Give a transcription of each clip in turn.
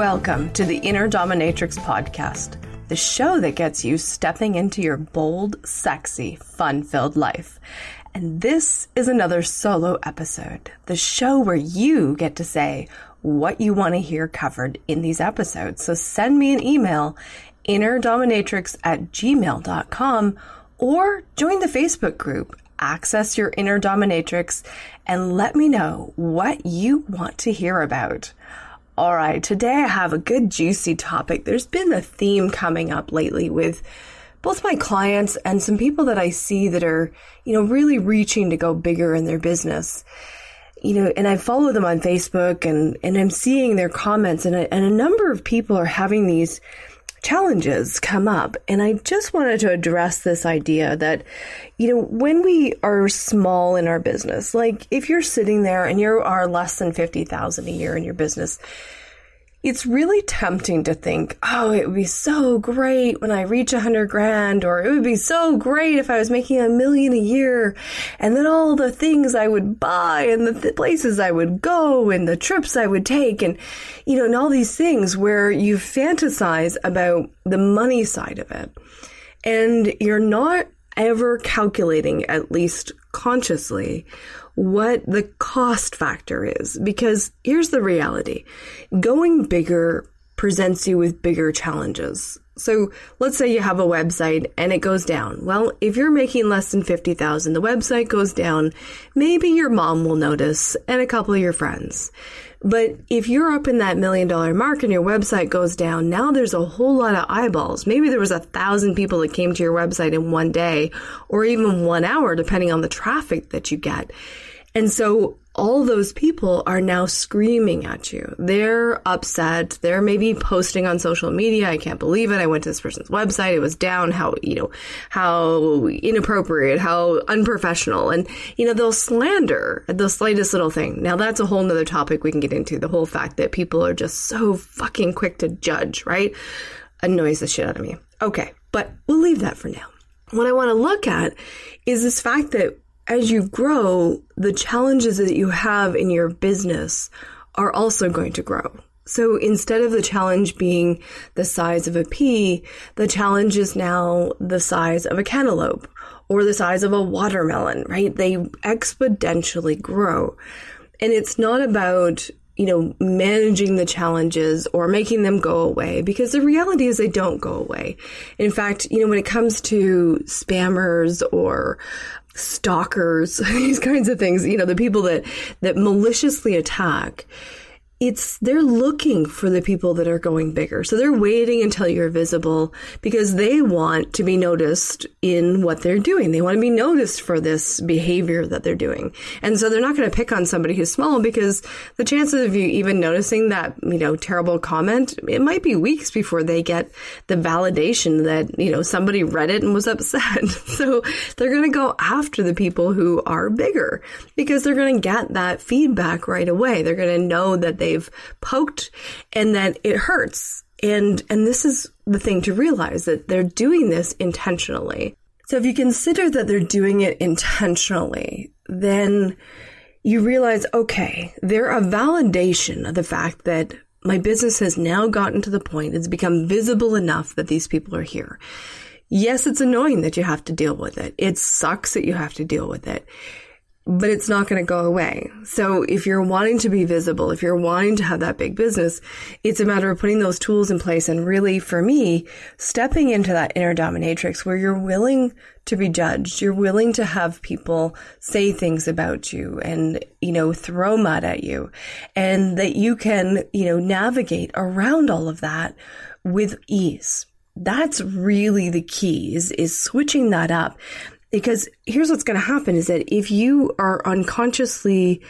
Welcome to the Inner Dominatrix podcast, the show that gets you stepping into your bold, sexy, fun filled life. And this is another solo episode, the show where you get to say what you want to hear covered in these episodes. So send me an email, innerdominatrix at gmail.com, or join the Facebook group, Access Your Inner Dominatrix, and let me know what you want to hear about. All right, today I have a good juicy topic. There's been a theme coming up lately with both my clients and some people that I see that are, you know, really reaching to go bigger in their business. You know, and I follow them on Facebook and, and I'm seeing their comments and a, and a number of people are having these challenges come up. And I just wanted to address this idea that, you know, when we are small in our business, like if you're sitting there and you are less than 50,000 a year in your business, it's really tempting to think, oh, it would be so great when I reach a hundred grand, or it would be so great if I was making a million a year, and then all the things I would buy, and the th- places I would go, and the trips I would take, and, you know, and all these things where you fantasize about the money side of it. And you're not ever calculating, at least consciously, what the cost factor is. Because here's the reality going bigger presents you with bigger challenges. So let's say you have a website and it goes down. Well, if you're making less than 50,000, the website goes down. Maybe your mom will notice and a couple of your friends. But if you're up in that million dollar mark and your website goes down, now there's a whole lot of eyeballs. Maybe there was a thousand people that came to your website in one day or even one hour, depending on the traffic that you get. And so all those people are now screaming at you. They're upset. They're maybe posting on social media. I can't believe it. I went to this person's website. It was down. How, you know, how inappropriate, how unprofessional. And, you know, they'll slander the slightest little thing. Now that's a whole nother topic we can get into. The whole fact that people are just so fucking quick to judge, right? Annoys the shit out of me. Okay. But we'll leave that for now. What I want to look at is this fact that as you grow, the challenges that you have in your business are also going to grow. So instead of the challenge being the size of a pea, the challenge is now the size of a cantaloupe or the size of a watermelon, right? They exponentially grow. And it's not about you know, managing the challenges or making them go away because the reality is they don't go away. In fact, you know, when it comes to spammers or stalkers, these kinds of things, you know, the people that, that maliciously attack, it's they're looking for the people that are going bigger. So they're waiting until you're visible because they want to be noticed in what they're doing. They want to be noticed for this behavior that they're doing. And so they're not going to pick on somebody who's small because the chances of you even noticing that, you know, terrible comment, it might be weeks before they get the validation that, you know, somebody read it and was upset. so they're going to go after the people who are bigger because they're going to get that feedback right away. They're going to know that they they've poked and that it hurts. And, and this is the thing to realize that they're doing this intentionally. So if you consider that they're doing it intentionally, then you realize, okay, they're a validation of the fact that my business has now gotten to the point, it's become visible enough that these people are here. Yes, it's annoying that you have to deal with it. It sucks that you have to deal with it but it's not going to go away. So if you're wanting to be visible, if you're wanting to have that big business, it's a matter of putting those tools in place and really, for me, stepping into that inner dominatrix where you're willing to be judged. You're willing to have people say things about you and, you know, throw mud at you and that you can, you know, navigate around all of that with ease. That's really the key is, is switching that up because here's what's going to happen is that if you are unconsciously,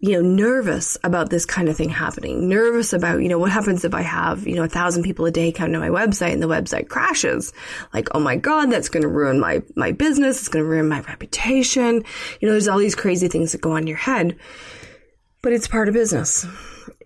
you know, nervous about this kind of thing happening, nervous about, you know, what happens if I have, you know, a thousand people a day come to my website and the website crashes? Like, oh my God, that's going to ruin my, my business. It's going to ruin my reputation. You know, there's all these crazy things that go on in your head, but it's part of business.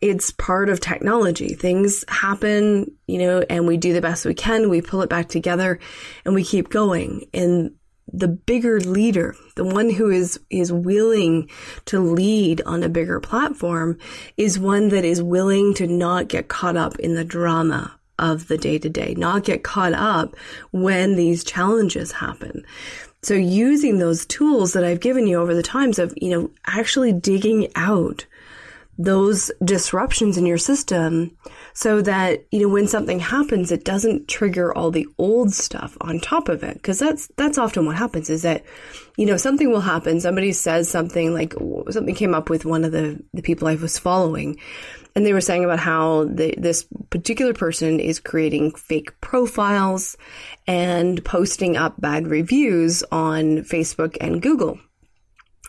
It's part of technology. Things happen, you know, and we do the best we can. We pull it back together and we keep going. And the bigger leader, the one who is, is willing to lead on a bigger platform is one that is willing to not get caught up in the drama of the day to day, not get caught up when these challenges happen. So using those tools that I've given you over the times of, you know, actually digging out those disruptions in your system so that you know when something happens it doesn't trigger all the old stuff on top of it. Because that's that's often what happens is that you know something will happen. Somebody says something like something came up with one of the the people I was following and they were saying about how this particular person is creating fake profiles and posting up bad reviews on Facebook and Google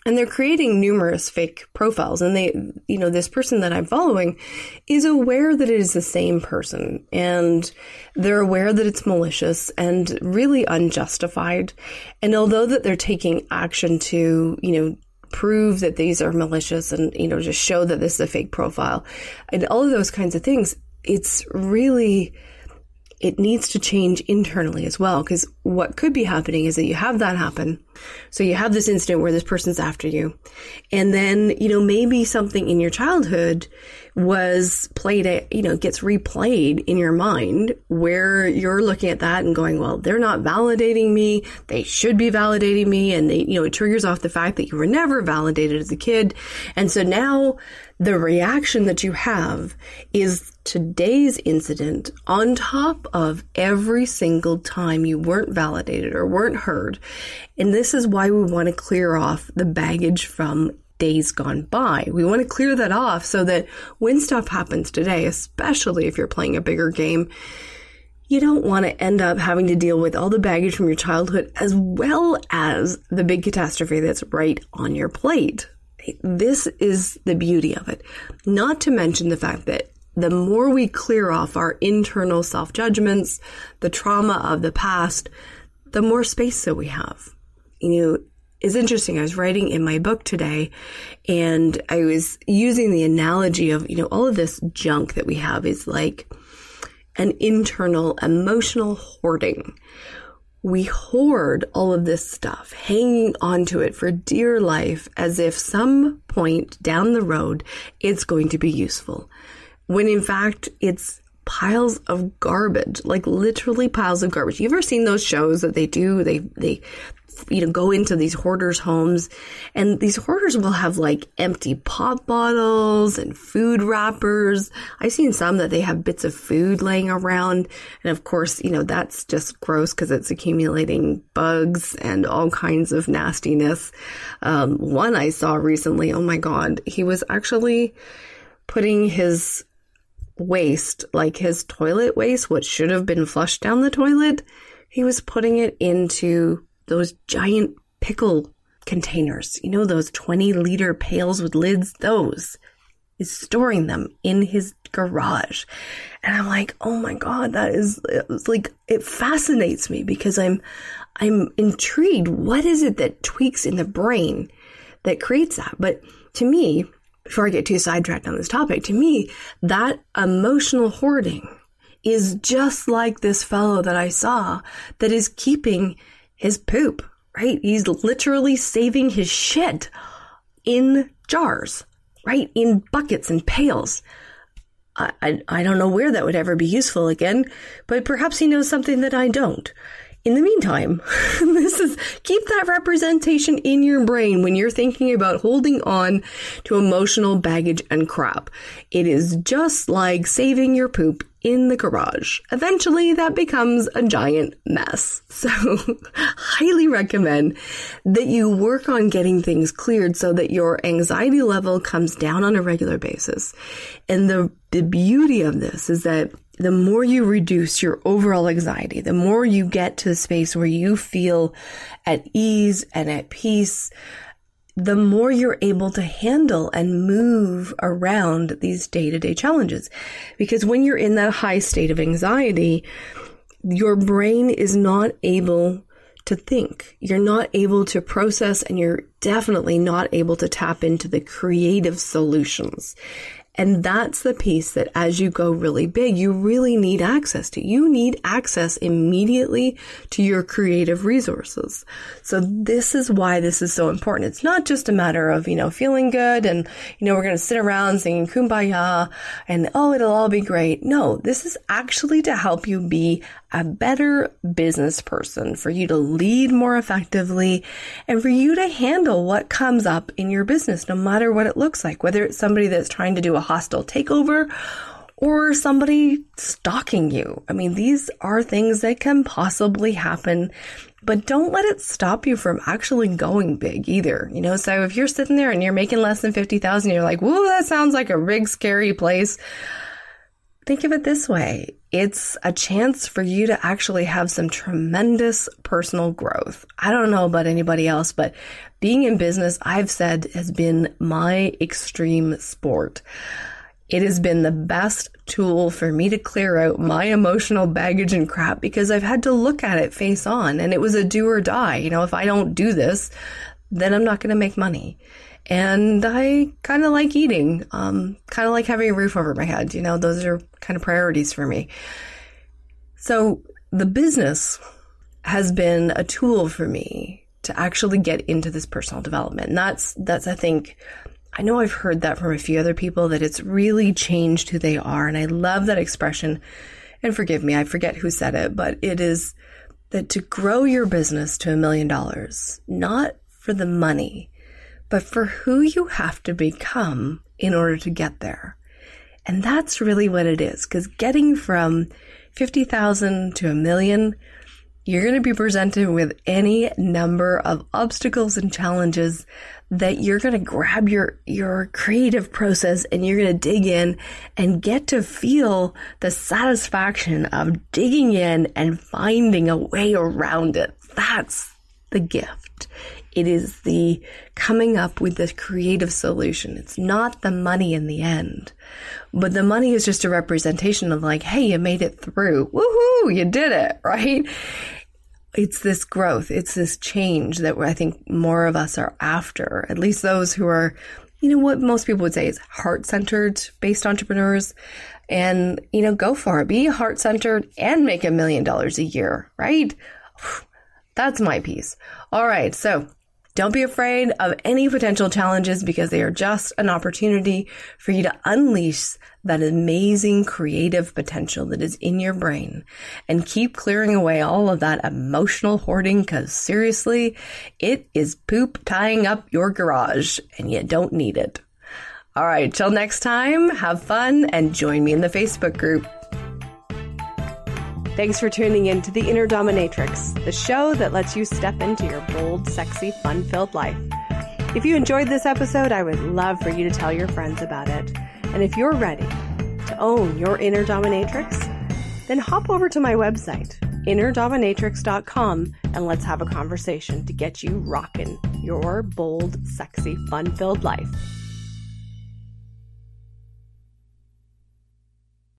and they're creating numerous fake profiles. And they you know this person that i'm following is aware that it is the same person. And they're aware that it's malicious and really unjustified. And although that they're taking action to you know prove that these are malicious and you know just show that this is a fake profile and all of those kinds of things it's really it needs to change internally as well. Because what could be happening is that you have that happen. So you have this incident where this person's after you. And then, you know, maybe something in your childhood was played, you know, gets replayed in your mind where you're looking at that and going, well, they're not validating me. They should be validating me. And they, you know, it triggers off the fact that you were never validated as a kid. And so now the reaction that you have is today's incident on top of every single time you weren't validated or weren't heard. And this is why we want to clear off the baggage from days gone by. We want to clear that off so that when stuff happens today, especially if you're playing a bigger game, you don't want to end up having to deal with all the baggage from your childhood as well as the big catastrophe that's right on your plate. This is the beauty of it. Not to mention the fact that the more we clear off our internal self judgments, the trauma of the past, the more space that we have. You know, it's interesting. I was writing in my book today and I was using the analogy of, you know, all of this junk that we have is like an internal emotional hoarding. We hoard all of this stuff, hanging onto it for dear life as if some point down the road it's going to be useful when in fact it's piles of garbage, like literally piles of garbage. You ever seen those shows that they do? They, they, you know, go into these hoarders' homes and these hoarders will have like empty pop bottles and food wrappers. I've seen some that they have bits of food laying around. And of course, you know, that's just gross because it's accumulating bugs and all kinds of nastiness. Um, one I saw recently, oh my God, he was actually putting his waste, like his toilet waste, what should have been flushed down the toilet, he was putting it into those giant pickle containers. You know, those 20 liter pails with lids? Those. Is storing them in his garage. And I'm like, oh my God, that is like, it fascinates me because I'm, I'm intrigued. What is it that tweaks in the brain that creates that? But to me, before I get too sidetracked on this topic, to me, that emotional hoarding is just like this fellow that I saw that is keeping his poop, right? He's literally saving his shit in jars, right? In buckets and pails. I, I, I don't know where that would ever be useful again, but perhaps he knows something that I don't. In the meantime, this is keep that representation in your brain when you're thinking about holding on to emotional baggage and crap. It is just like saving your poop in the garage. Eventually that becomes a giant mess. So highly recommend that you work on getting things cleared so that your anxiety level comes down on a regular basis. And the, the beauty of this is that the more you reduce your overall anxiety, the more you get to the space where you feel at ease and at peace, the more you're able to handle and move around these day to day challenges. Because when you're in that high state of anxiety, your brain is not able to think. You're not able to process and you're definitely not able to tap into the creative solutions. And that's the piece that as you go really big, you really need access to. You need access immediately to your creative resources. So this is why this is so important. It's not just a matter of, you know, feeling good and, you know, we're going to sit around singing kumbaya and, oh, it'll all be great. No, this is actually to help you be a better business person, for you to lead more effectively, and for you to handle what comes up in your business, no matter what it looks like, whether it's somebody that's trying to do a hostile takeover or somebody stalking you. I mean, these are things that can possibly happen, but don't let it stop you from actually going big either. You know, so if you're sitting there and you're making less than 50,000, you're like, whoa, that sounds like a big, scary place. Think of it this way. It's a chance for you to actually have some tremendous personal growth. I don't know about anybody else, but being in business, I've said has been my extreme sport. It has been the best tool for me to clear out my emotional baggage and crap because I've had to look at it face on and it was a do or die. You know, if I don't do this, then I'm not going to make money and I kind of like eating, um, kind of like having a roof over my head. You know, those are kind of priorities for me. So the business has been a tool for me to actually get into this personal development. And that's, that's, I think, I know I've heard that from a few other people that it's really changed who they are. And I love that expression. And forgive me, I forget who said it, but it is that to grow your business to a million dollars, not for the money, but for who you have to become in order to get there. And that's really what it is. Cause getting from 50,000 to a million, you're going to be presented with any number of obstacles and challenges that you're going to grab your, your creative process and you're going to dig in and get to feel the satisfaction of digging in and finding a way around it. That's the gift. It is the coming up with the creative solution. It's not the money in the end, but the money is just a representation of like, hey, you made it through. Woohoo, you did it, right? It's this growth. It's this change that I think more of us are after, at least those who are, you know, what most people would say is heart centered based entrepreneurs. And, you know, go for it. Be heart centered and make a million dollars a year, right? That's my piece. All right. So don't be afraid of any potential challenges because they are just an opportunity for you to unleash that amazing creative potential that is in your brain and keep clearing away all of that emotional hoarding because seriously, it is poop tying up your garage and you don't need it. All right, till next time, have fun and join me in the Facebook group. Thanks for tuning in to The Inner Dominatrix, the show that lets you step into your bold, sexy, fun filled life. If you enjoyed this episode, I would love for you to tell your friends about it. And if you're ready to own your inner dominatrix, then hop over to my website, innerdominatrix.com, and let's have a conversation to get you rocking your bold, sexy, fun filled life.